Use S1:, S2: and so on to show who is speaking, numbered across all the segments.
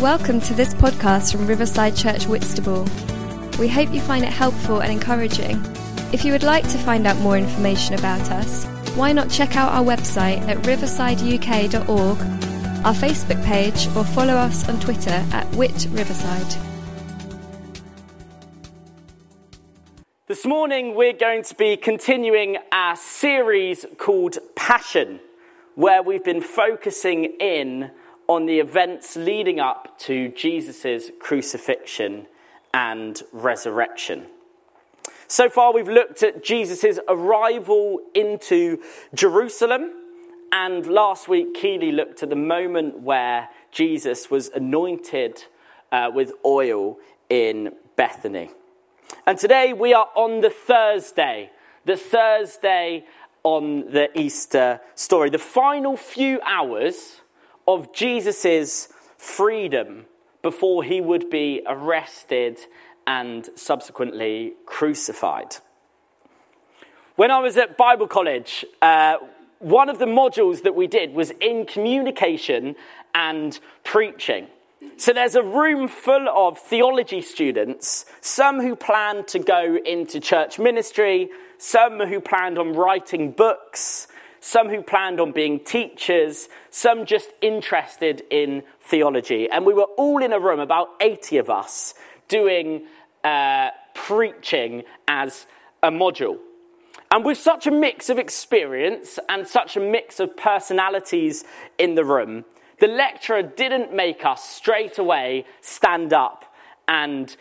S1: Welcome to this podcast from Riverside Church Whitstable. We hope you find it helpful and encouraging. If you would like to find out more information about us, why not check out our website at riversideuk.org, our Facebook page, or follow us on Twitter at Wit Riverside.
S2: This morning, we're going to be continuing our series called Passion, where we've been focusing in on the events leading up to Jesus' crucifixion and resurrection. So far, we've looked at Jesus' arrival into Jerusalem, and last week, Keeley looked at the moment where Jesus was anointed uh, with oil in Bethany. And today we are on the Thursday, the Thursday on the Easter story, the final few hours of Jesus' freedom before he would be arrested and subsequently crucified. When I was at Bible college, uh, one of the modules that we did was in communication and preaching. So there's a room full of theology students, some who planned to go into church ministry, some who planned on writing books, some who planned on being teachers, some just interested in theology. And we were all in a room, about 80 of us, doing uh, preaching as a module. And with such a mix of experience and such a mix of personalities in the room, the lecturer didn't make us straight away stand up and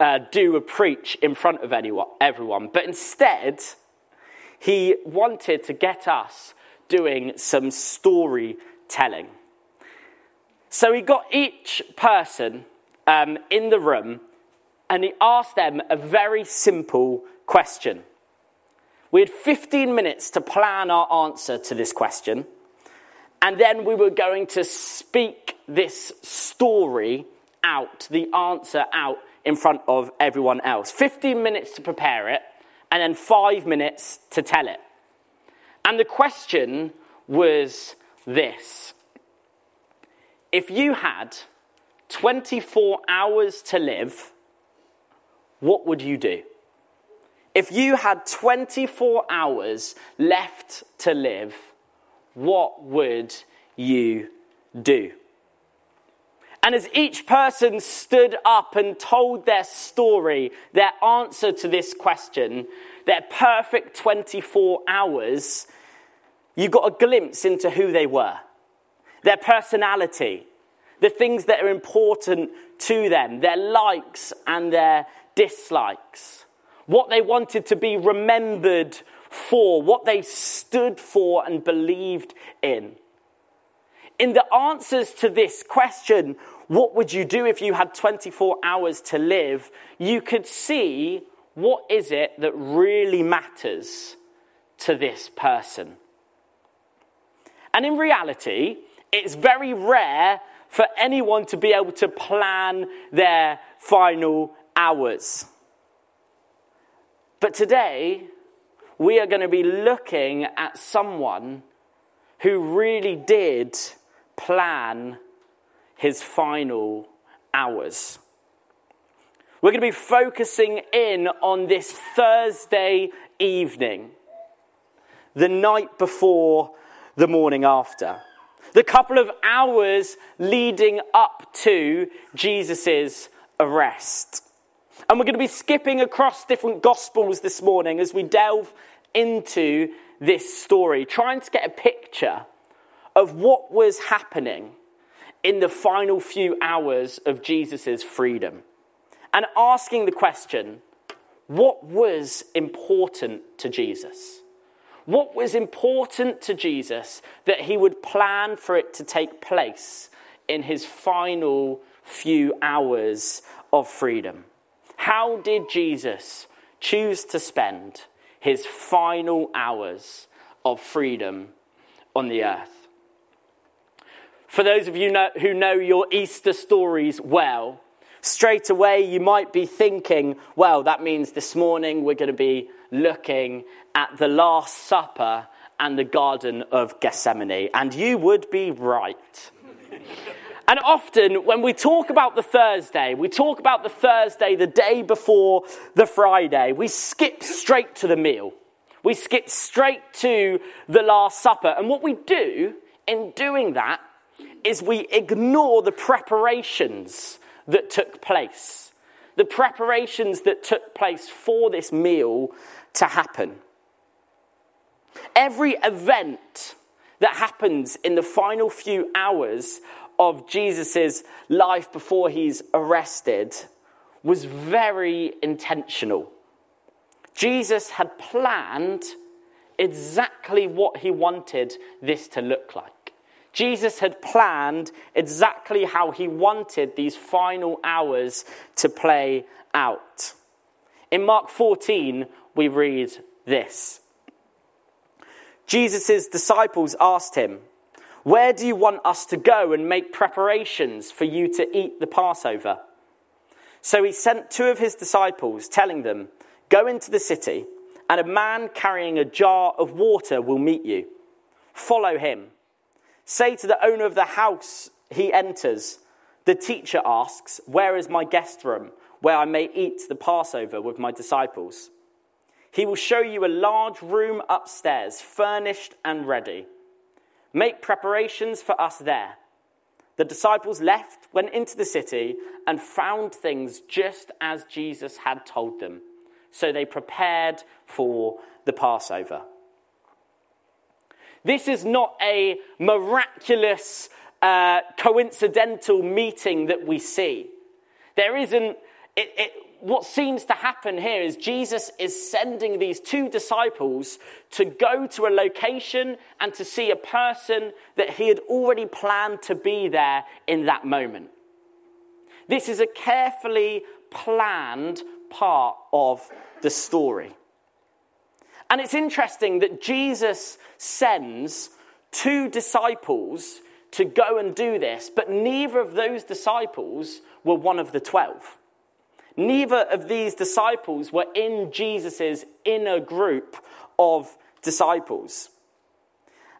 S2: uh, do a preach in front of anyone, everyone, but instead, he wanted to get us doing some storytelling. So he got each person um, in the room and he asked them a very simple question. We had 15 minutes to plan our answer to this question. And then we were going to speak this story out, the answer out in front of everyone else. 15 minutes to prepare it, and then five minutes to tell it. And the question was this If you had 24 hours to live, what would you do? If you had 24 hours left to live, what would you do? And as each person stood up and told their story, their answer to this question, their perfect 24 hours, you got a glimpse into who they were, their personality, the things that are important to them, their likes and their dislikes, what they wanted to be remembered for, what they stood for and believed in. In the answers to this question, what would you do if you had 24 hours to live? You could see what is it that really matters to this person. And in reality, it's very rare for anyone to be able to plan their final hours. But today, we are going to be looking at someone who really did plan his final hours. We're going to be focusing in on this Thursday evening, the night before the morning after, the couple of hours leading up to Jesus' arrest. And we're going to be skipping across different gospels this morning as we delve into this story, trying to get a picture of what was happening in the final few hours of Jesus' freedom. And asking the question what was important to Jesus? What was important to Jesus that he would plan for it to take place in his final few hours of freedom? How did Jesus choose to spend his final hours of freedom on the earth? For those of you know, who know your Easter stories well, straight away you might be thinking, well, that means this morning we're going to be looking at the Last Supper and the Garden of Gethsemane. And you would be right. And often, when we talk about the Thursday, we talk about the Thursday the day before the Friday, we skip straight to the meal. We skip straight to the Last Supper. And what we do in doing that is we ignore the preparations that took place. The preparations that took place for this meal to happen. Every event that happens in the final few hours of Jesus' life before he's arrested was very intentional. Jesus had planned exactly what he wanted this to look like. Jesus had planned exactly how he wanted these final hours to play out. In Mark 14, we read this Jesus' disciples asked him, Where do you want us to go and make preparations for you to eat the Passover? So he sent two of his disciples, telling them, Go into the city, and a man carrying a jar of water will meet you. Follow him. Say to the owner of the house he enters, The teacher asks, Where is my guest room, where I may eat the Passover with my disciples? He will show you a large room upstairs, furnished and ready. Make preparations for us there. The disciples left, went into the city, and found things just as Jesus had told them. So they prepared for the Passover. This is not a miraculous, uh, coincidental meeting that we see. There isn't, it, it, what seems to happen here is Jesus is sending these two disciples to go to a location and to see a person that he had already planned to be there in that moment. This is a carefully planned part of the story. And it's interesting that Jesus sends two disciples to go and do this, but neither of those disciples were one of the twelve. Neither of these disciples were in Jesus' inner group of disciples.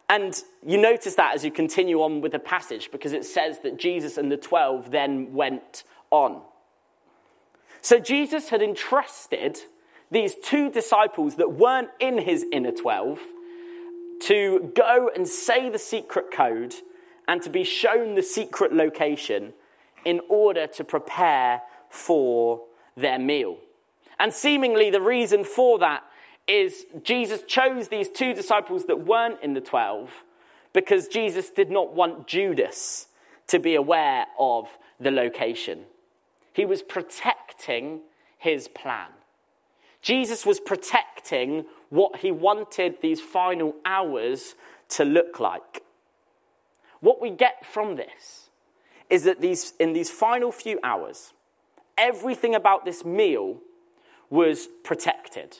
S2: And you notice that as you continue on with the passage because it says that Jesus and the 12 then went on. So Jesus had entrusted these two disciples that weren't in his inner 12 to go and say the secret code and to be shown the secret location in order to prepare for their meal. And seemingly, the reason for that is Jesus chose these two disciples that weren't in the 12 because Jesus did not want Judas to be aware of the location. He was protecting his plan. Jesus was protecting what he wanted these final hours to look like. What we get from this is that these, in these final few hours, everything about this meal was protected.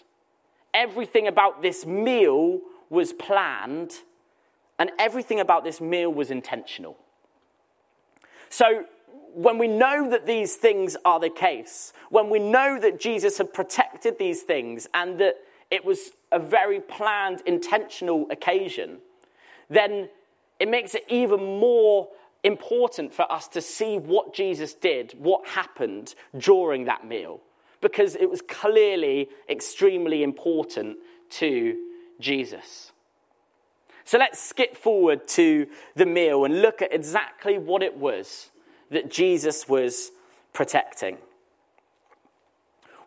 S2: Everything about this meal was planned, and everything about this meal was intentional. So, when we know that these things are the case, when we know that Jesus had protected these things and that it was a very planned, intentional occasion, then it makes it even more important for us to see what Jesus did, what happened during that meal, because it was clearly extremely important to Jesus. So let's skip forward to the meal and look at exactly what it was that Jesus was protecting.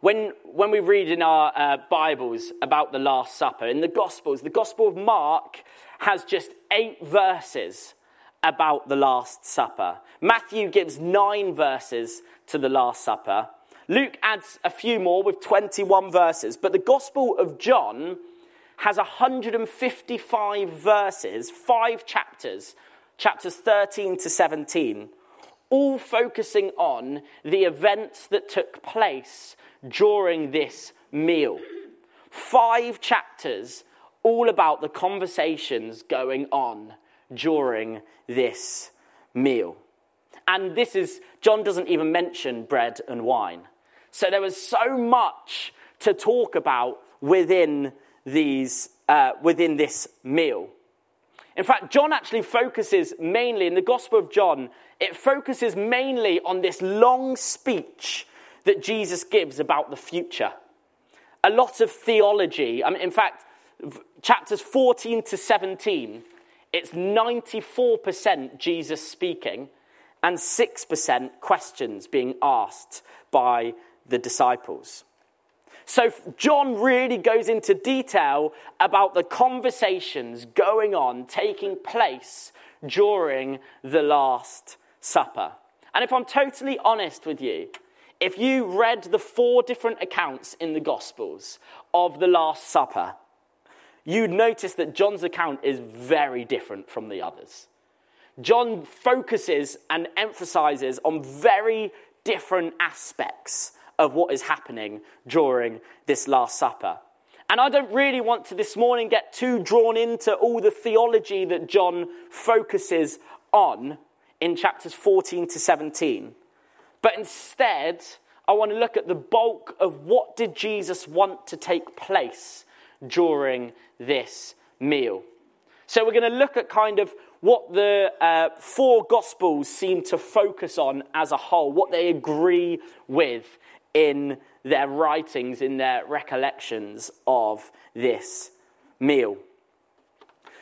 S2: When, when we read in our uh, Bibles about the Last Supper, in the Gospels, the Gospel of Mark has just eight verses about the Last Supper. Matthew gives nine verses to the Last Supper. Luke adds a few more with 21 verses, but the Gospel of John has 155 verses, five chapters, chapters 13 to 17, all focusing on the events that took place during this meal. Five chapters all about the conversations going on during this meal. And this is, John doesn't even mention bread and wine. So there was so much to talk about within, these, uh, within this meal. In fact, John actually focuses mainly, in the Gospel of John, it focuses mainly on this long speech that Jesus gives about the future. A lot of theology. I mean, in fact, chapters 14 to 17, it's 94% Jesus speaking and 6% questions being asked by the disciples. So, John really goes into detail about the conversations going on, taking place during the Last Supper. And if I'm totally honest with you, if you read the four different accounts in the Gospels of the Last Supper, you'd notice that John's account is very different from the others. John focuses and emphasizes on very different aspects of what is happening during this Last Supper. And I don't really want to this morning get too drawn into all the theology that John focuses on in chapters 14 to 17. But instead, I want to look at the bulk of what did Jesus want to take place during this meal. So we're going to look at kind of what the uh, four Gospels seem to focus on as a whole, what they agree with in their writings, in their recollections of this meal.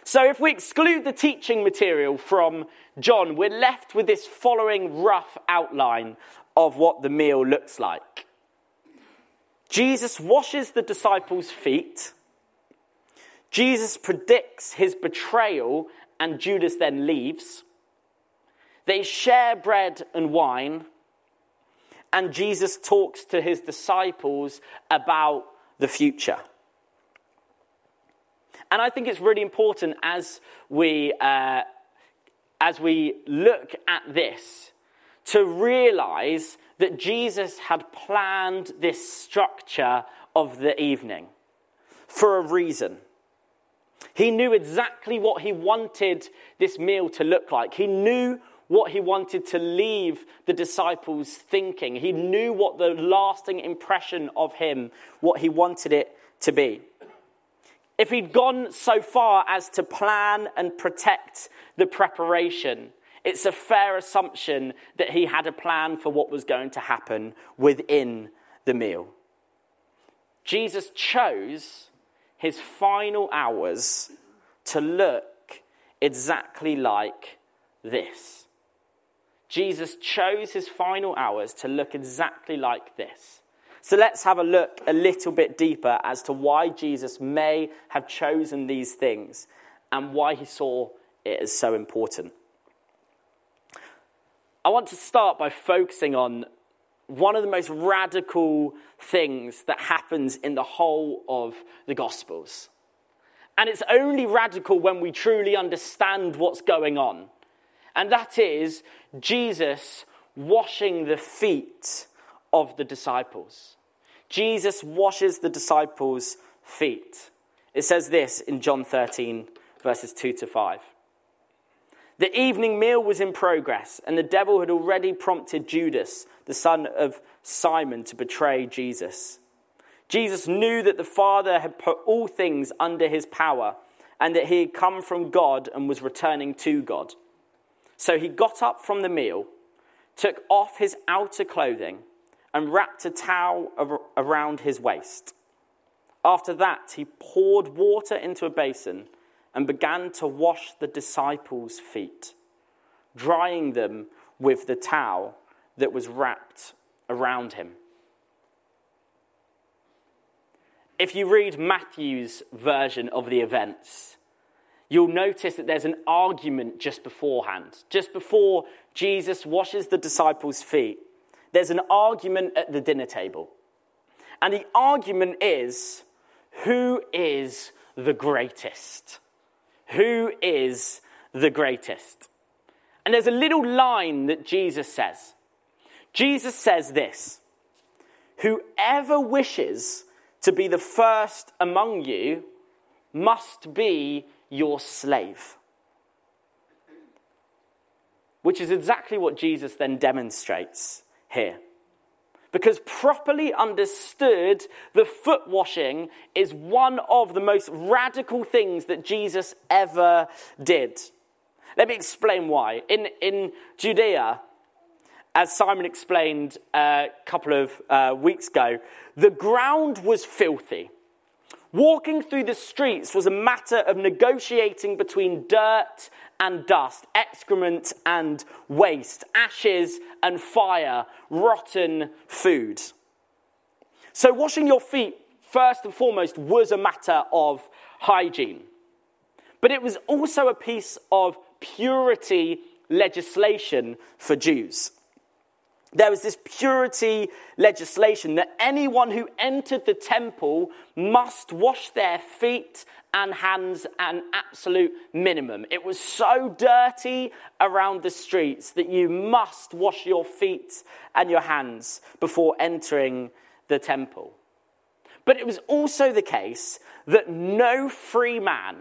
S2: So, if we exclude the teaching material from John, we're left with this following rough outline of what the meal looks like. Jesus washes the disciples' feet. Jesus predicts his betrayal, and Judas then leaves. They share bread and wine and Jesus talks to his disciples about the future. And I think it's really important as we, uh, as we look at this to realize that Jesus had planned this structure of the evening for a reason. He knew exactly what he wanted this meal to look like. He knew what he wanted to leave the disciples thinking. He knew what the lasting impression of him, what he wanted it to be. If he'd gone so far as to plan and protect the preparation, it's a fair assumption that he had a plan for what was going to happen within the meal. Jesus chose his final hours to look exactly like this. Jesus chose his final hours to look exactly like this. So let's have a look a little bit deeper as to why Jesus may have chosen these things and why he saw it as so important. I want to start by focusing on one of the most radical things that happens in the whole of the Gospels. And it's only radical when we truly understand what's going on and that is Jesus washing the feet of the disciples. Jesus washes the disciples' feet. It says this in John 13, verses 2 to 5. The evening meal was in progress, and the devil had already prompted Judas, the son of Simon, to betray Jesus. Jesus knew that the Father had put all things under his power, and that he had come from God and was returning to God. So he got up from the meal, took off his outer clothing, and wrapped a towel around his waist. After that, he poured water into a basin and began to wash the disciples' feet, drying them with the towel that was wrapped around him. If you read Matthew's version of the events, you'll notice that there's an argument just beforehand. Just before Jesus washes the disciples' feet, there's an argument at the dinner table. And the argument is who is the greatest? Who is the greatest? And there's a little line that Jesus says. Jesus says this Whoever wishes to be the first among you must be your slave. Which is exactly what Jesus then demonstrates here. Because properly understood, the foot washing is one of the most radical things that Jesus ever did. Let me explain why. In, in Judea, as Simon explained a couple of uh, weeks ago, the ground was filthy. Walking through the streets was a matter of negotiating between dirt and dust, excrement and waste, ashes and fire, rotten food. So, washing your feet, first and foremost, was a matter of hygiene. But it was also a piece of purity legislation for Jews. There was this purity legislation that anyone who entered the temple must wash their feet and hands an absolute minimum. It was so dirty around the streets that you must wash your feet and your hands before entering the temple. But it was also the case that no free man,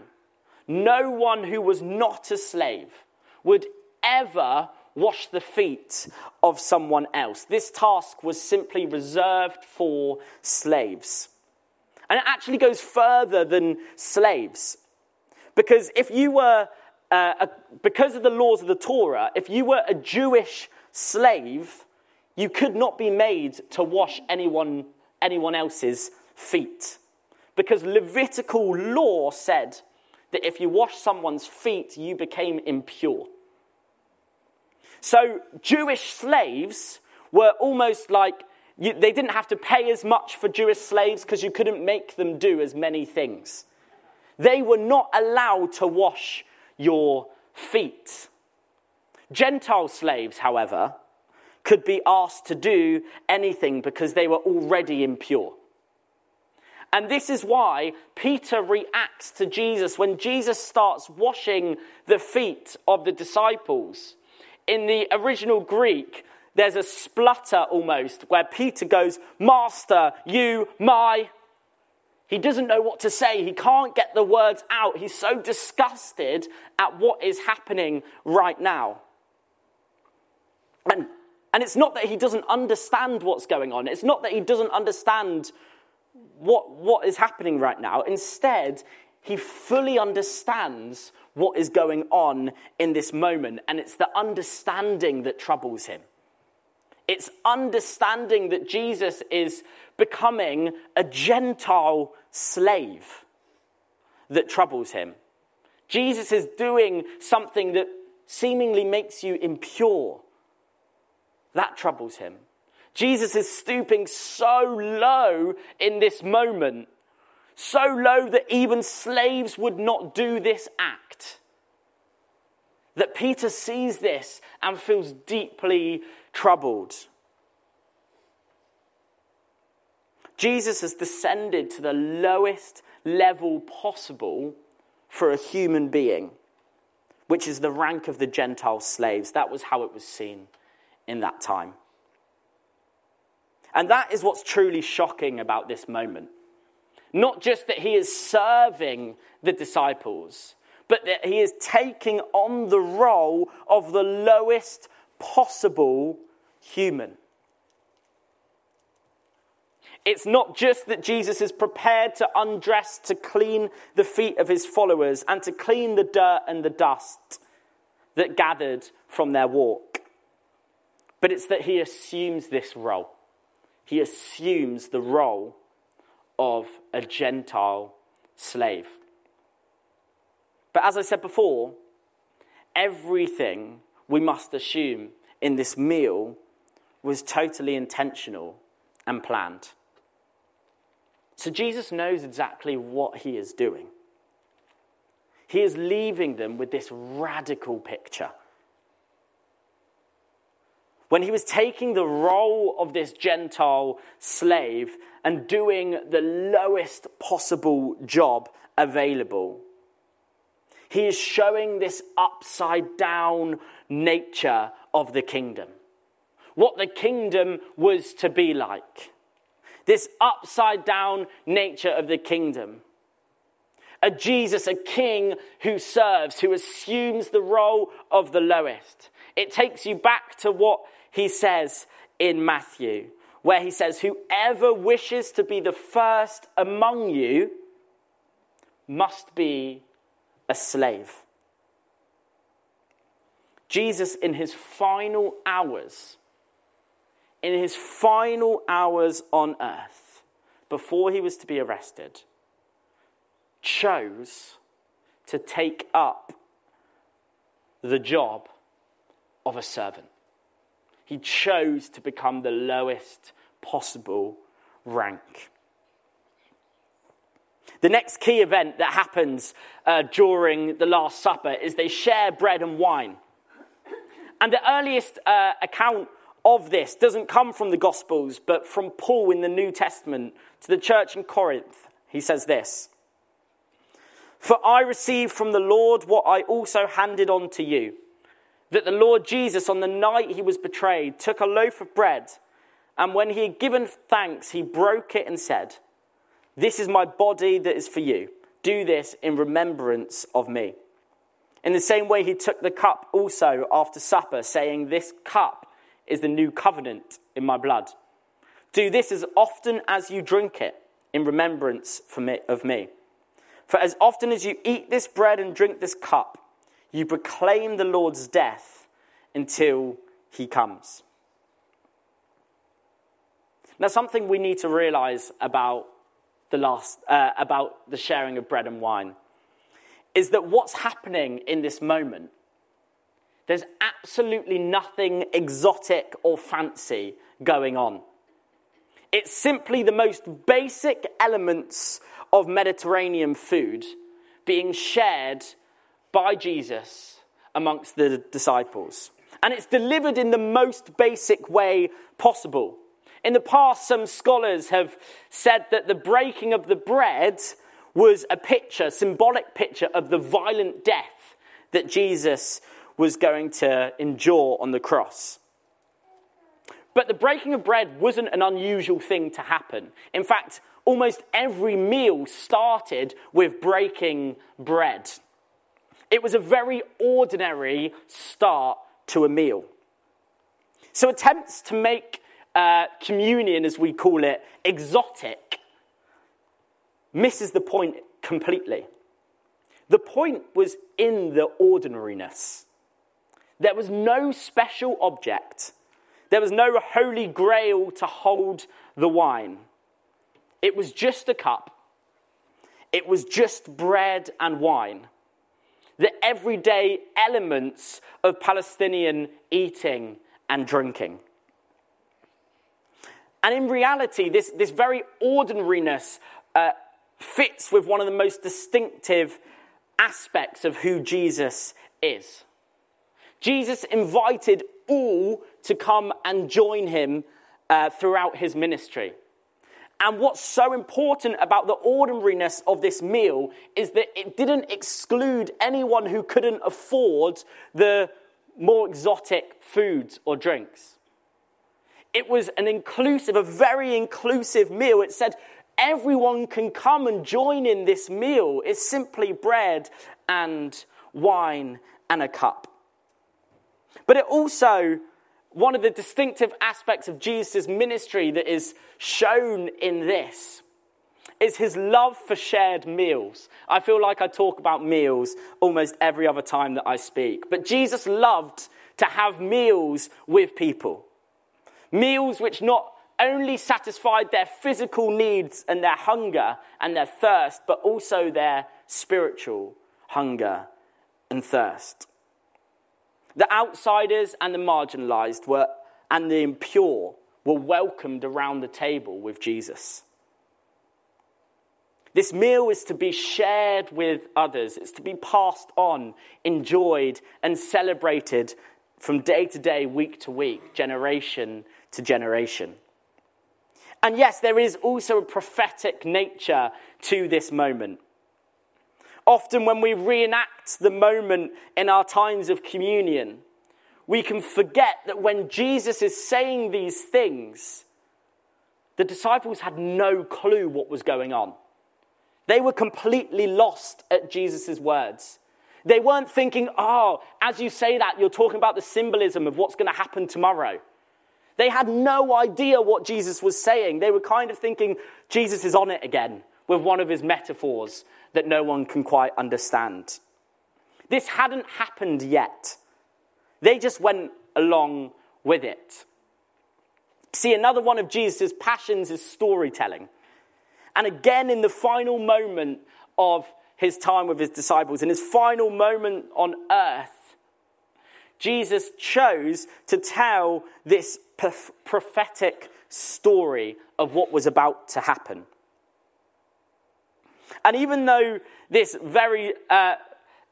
S2: no one who was not a slave, would ever wash the feet of someone else. This task was simply reserved for slaves. And it actually goes further than slaves. Because if you were, uh, a, because of the laws of the Torah, if you were a Jewish slave, you could not be made to wash anyone, anyone else's feet. Because Levitical law said that if you wash someone's feet, you became impure. So Jewish slaves were almost like you, they didn't have to pay as much for Jewish slaves because you couldn't make them do as many things. They were not allowed to wash your feet. Gentile slaves, however, could be asked to do anything because they were already impure. And this is why Peter reacts to Jesus when Jesus starts washing the feet of the disciples in the original Greek, there's a splutter almost where Peter goes, Master, you, my. He doesn't know what to say. He can't get the words out. He's so disgusted at what is happening right now. And, and it's not that he doesn't understand what's going on, it's not that he doesn't understand what, what is happening right now. Instead, he fully understands what is going on in this moment, and it's the understanding that troubles him. It's understanding that Jesus is becoming a Gentile slave that troubles him. Jesus is doing something that seemingly makes you impure. That troubles him. Jesus is stooping so low in this moment so low that even slaves would not do this act. That Peter sees this and feels deeply troubled. Jesus has descended to the lowest level possible for a human being, which is the rank of the Gentile slaves. That was how it was seen in that time. And that is what's truly shocking about this moment. Not just that he is serving the disciples, but that he is taking on the role of the lowest possible human. It's not just that Jesus is prepared to undress to clean the feet of his followers and to clean the dirt and the dust that gathered from their walk, but it's that he assumes this role. He assumes the role of a Gentile slave. But as I said before, everything we must assume in this meal was totally intentional and planned. So Jesus knows exactly what he is doing. He is leaving them with this radical picture when he was taking the role of this Gentile slave and doing the lowest possible job available. He is showing this upside down nature of the kingdom. What the kingdom was to be like. This upside down nature of the kingdom. A Jesus, a king who serves, who assumes the role of the lowest. It takes you back to what he says in Matthew where he says, Whoever wishes to be the first among you must be a slave. Jesus, in his final hours, in his final hours on earth, before he was to be arrested, chose to take up the job of a servant. He chose to become the lowest possible rank. The next key event that happens uh, during the Last Supper is they share bread and wine. And the earliest uh, account of this doesn't come from the Gospels, but from Paul in the New Testament to the church in Corinth. He says this For I received from the Lord what I also handed on to you that the Lord Jesus, on the night he was betrayed, took a loaf of bread, and when he had given thanks, he broke it and said, This is my body that is for you. Do this in remembrance of me. In the same way, he took the cup also after supper, saying, This cup is the new covenant in my blood. Do this as often as you drink it in remembrance me, of me. For as often as you eat this bread and drink this cup, you proclaim the Lord's death until he comes. Now, something we need to realize about the, last, uh, about the sharing of bread and wine is that what's happening in this moment, there's absolutely nothing exotic or fancy going on. It's simply the most basic elements of Mediterranean food being shared by Jesus amongst the disciples. And it's delivered in the most basic way possible. In the past, some scholars have said that the breaking of the bread was a picture, symbolic picture of the violent death that Jesus was going to endure on the cross. But the breaking of bread wasn't an unusual thing to happen. In fact, almost every meal started with breaking bread. It was a very ordinary start to a meal. So, attempts to make uh, communion, as we call it, exotic, misses the point completely. The point was in the ordinariness. There was no special object, there was no holy grail to hold the wine. It was just a cup, it was just bread and wine the everyday elements of Palestinian eating and drinking. And in reality, this, this very ordinariness uh, fits with one of the most distinctive aspects of who Jesus is. Jesus invited all to come and join him uh, throughout his ministry. And what's so important about the ordinariness of this meal is that it didn't exclude anyone who couldn't afford the more exotic foods or drinks. It was an inclusive, a very inclusive meal. It said everyone can come and join in this meal. It's simply bread and wine and a cup. But it also one of the distinctive aspects of Jesus' ministry that is shown in this is his love for shared meals. I feel like I talk about meals almost every other time that I speak, but Jesus loved to have meals with people. Meals which not only satisfied their physical needs and their hunger and their thirst, but also their spiritual hunger and thirst. The outsiders and the marginalized were, and the impure were welcomed around the table with Jesus. This meal is to be shared with others. It's to be passed on, enjoyed, and celebrated from day to day, week to week, generation to generation. And yes, there is also a prophetic nature to this moment. Often, when we reenact the moment in our times of communion, we can forget that when Jesus is saying these things, the disciples had no clue what was going on. They were completely lost at Jesus' words. They weren't thinking, oh, as you say that, you're talking about the symbolism of what's going to happen tomorrow. They had no idea what Jesus was saying. They were kind of thinking Jesus is on it again with one of his metaphors that no one can quite understand. This hadn't happened yet. They just went along with it. See, another one of Jesus' passions is storytelling. And again, in the final moment of his time with his disciples, in his final moment on earth, Jesus chose to tell this prophetic story of what was about to happen. And even though this very uh,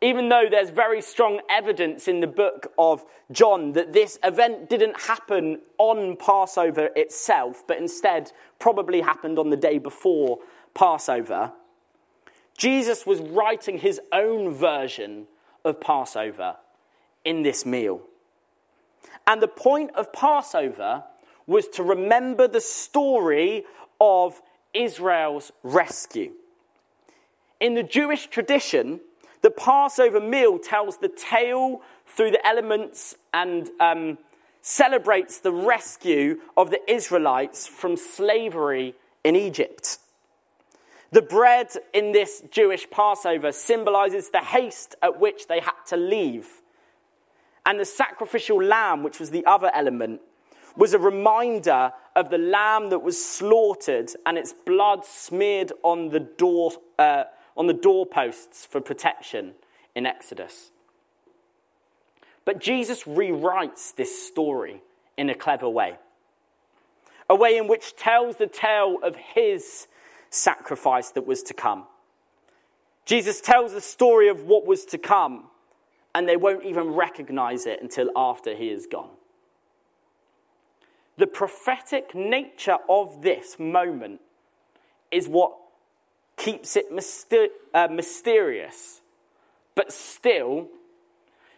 S2: even though there's very strong evidence in the book of John that this event didn't happen on Passover itself, but instead probably happened on the day before Passover, Jesus was writing his own version of Passover in this meal. And the point of Passover was to remember the story of Israel's rescue. In the Jewish tradition, the Passover meal tells the tale through the elements and um, celebrates the rescue of the Israelites from slavery in Egypt. The bread in this Jewish Passover symbolizes the haste at which they had to leave. And the sacrificial lamb, which was the other element, was a reminder of the lamb that was slaughtered and its blood smeared on the door, uh, on the doorposts for protection in Exodus. But Jesus rewrites this story in a clever way. A way in which tells the tale of his sacrifice that was to come. Jesus tells the story of what was to come, and they won't even recognize it until after he is gone. The prophetic nature of this moment is what keeps it myster- uh, mysterious. But still,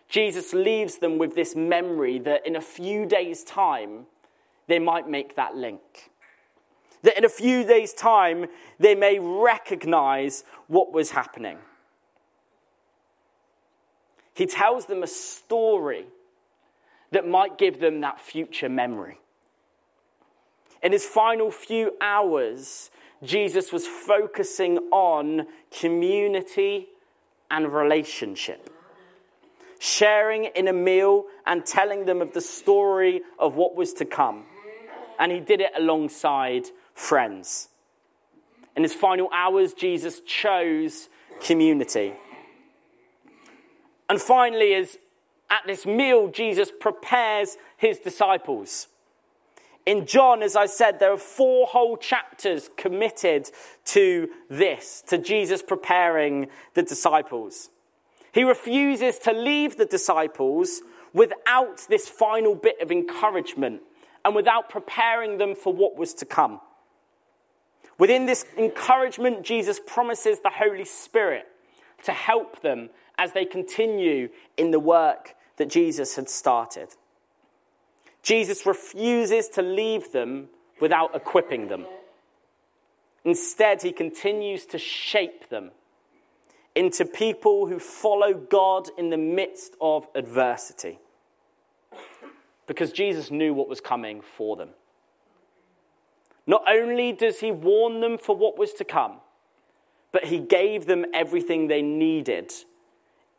S2: Jesus leaves them with this memory that in a few days' time, they might make that link. That in a few days' time, they may recognize what was happening. He tells them a story that might give them that future memory. In his final few hours, Jesus was focusing on community and relationship. Sharing in a meal and telling them of the story of what was to come. And he did it alongside friends. In his final hours, Jesus chose community. And finally, as at this meal, Jesus prepares his disciples. In John, as I said, there are four whole chapters committed to this, to Jesus preparing the disciples. He refuses to leave the disciples without this final bit of encouragement and without preparing them for what was to come. Within this encouragement, Jesus promises the Holy Spirit to help them as they continue in the work that Jesus had started. Jesus refuses to leave them without equipping them. Instead, he continues to shape them into people who follow God in the midst of adversity. Because Jesus knew what was coming for them. Not only does he warn them for what was to come, but he gave them everything they needed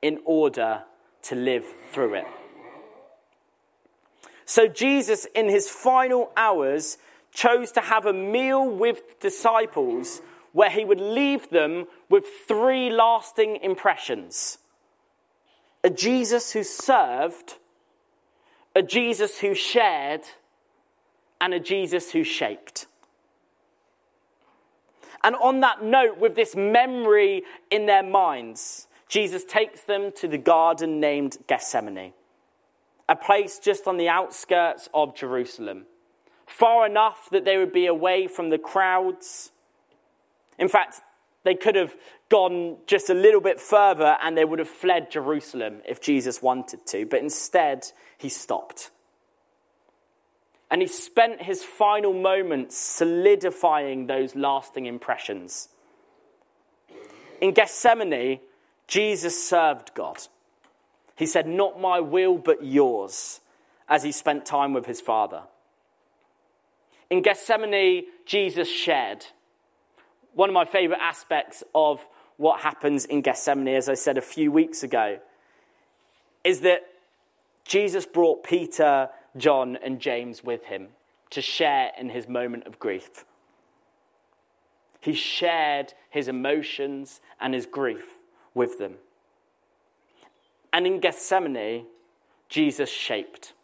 S2: in order to live through it. So Jesus, in his final hours, chose to have a meal with disciples where he would leave them with three lasting impressions a Jesus who served, a Jesus who shared, and a Jesus who shaped. And on that note, with this memory in their minds, Jesus takes them to the garden named Gethsemane a place just on the outskirts of Jerusalem, far enough that they would be away from the crowds. In fact, they could have gone just a little bit further and they would have fled Jerusalem if Jesus wanted to, but instead, he stopped. And he spent his final moments solidifying those lasting impressions. In Gethsemane, Jesus served God. He said, Not my will, but yours, as he spent time with his father. In Gethsemane, Jesus shared. One of my favorite aspects of what happens in Gethsemane, as I said a few weeks ago, is that Jesus brought Peter, John, and James with him to share in his moment of grief. He shared his emotions and his grief with them. And in Gethsemane, Jesus shaped.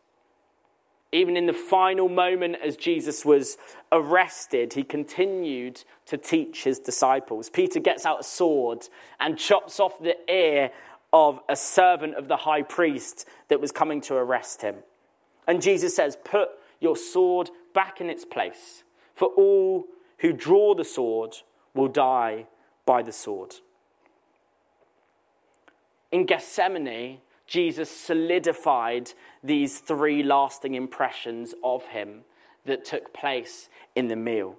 S2: Even in the final moment as Jesus was arrested, he continued to teach his disciples. Peter gets out a sword and chops off the ear of a servant of the high priest that was coming to arrest him. And Jesus says, Put your sword back in its place, for all who draw the sword will die by the sword. In Gethsemane, Jesus solidified these three lasting impressions of him that took place in the meal.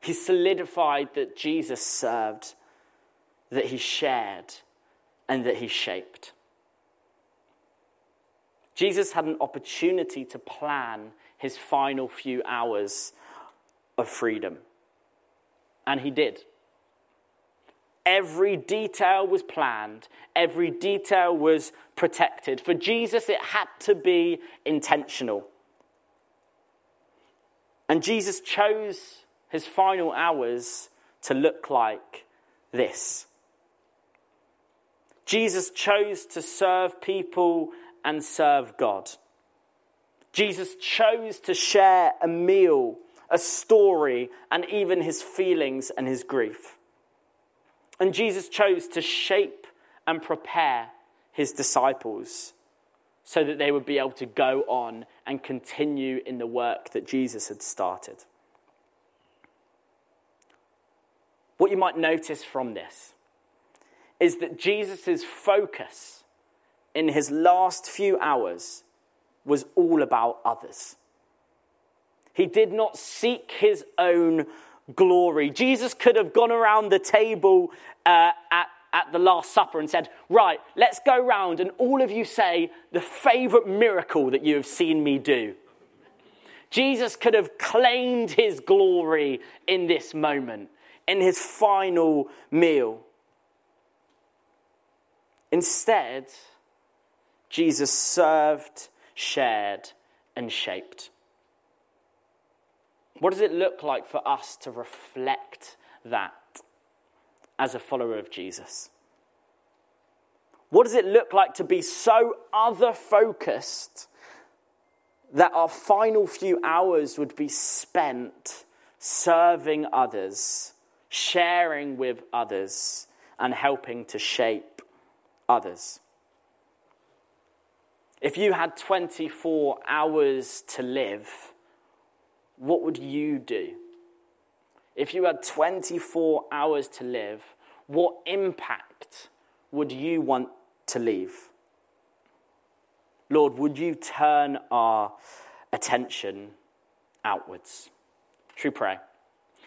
S2: He solidified that Jesus served, that he shared, and that he shaped. Jesus had an opportunity to plan his final few hours of freedom, and he did. Every detail was planned, every detail was protected. For Jesus, it had to be intentional. And Jesus chose his final hours to look like this. Jesus chose to serve people and serve God. Jesus chose to share a meal, a story, and even his feelings and his grief. And Jesus chose to shape and prepare his disciples so that they would be able to go on and continue in the work that Jesus had started. What you might notice from this is that Jesus' focus in his last few hours was all about others. He did not seek his own glory. Jesus could have gone around the table uh, at, at the Last Supper and said, Right, let's go round and all of you say the favorite miracle that you have seen me do. Jesus could have claimed his glory in this moment, in his final meal. Instead, Jesus served, shared, and shaped. What does it look like for us to reflect that as a follower of Jesus? What does it look like to be so other focused that our final few hours would be spent serving others, sharing with others, and helping to shape others? If you had 24 hours to live, what would you do? If you had 24 hours to live, what impact would you want to leave? Lord, would you turn our attention outwards? Should we pray?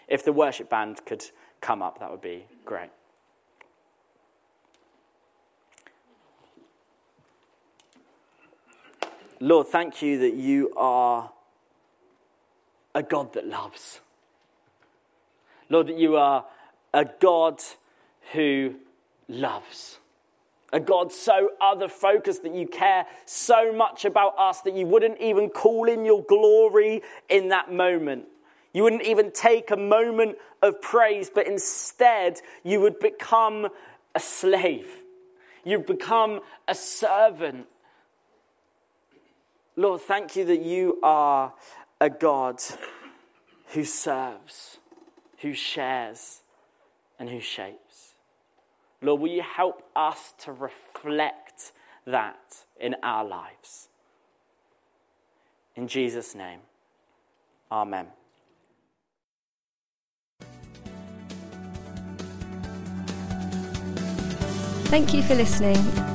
S2: If the worship band could come up, that would be great. Lord, thank you that you are a God that loves. Lord, that you are a God who loves. A God so other focused that you care so much about us that you wouldn't even call in your glory in that moment. You wouldn't even take a moment of praise, but instead you would become a slave. You'd become a servant. Lord, thank you that you are a God who serves, who shares, and who shapes. Lord, will you help us to reflect that in our lives? In Jesus' name, Amen.
S1: Thank you for listening.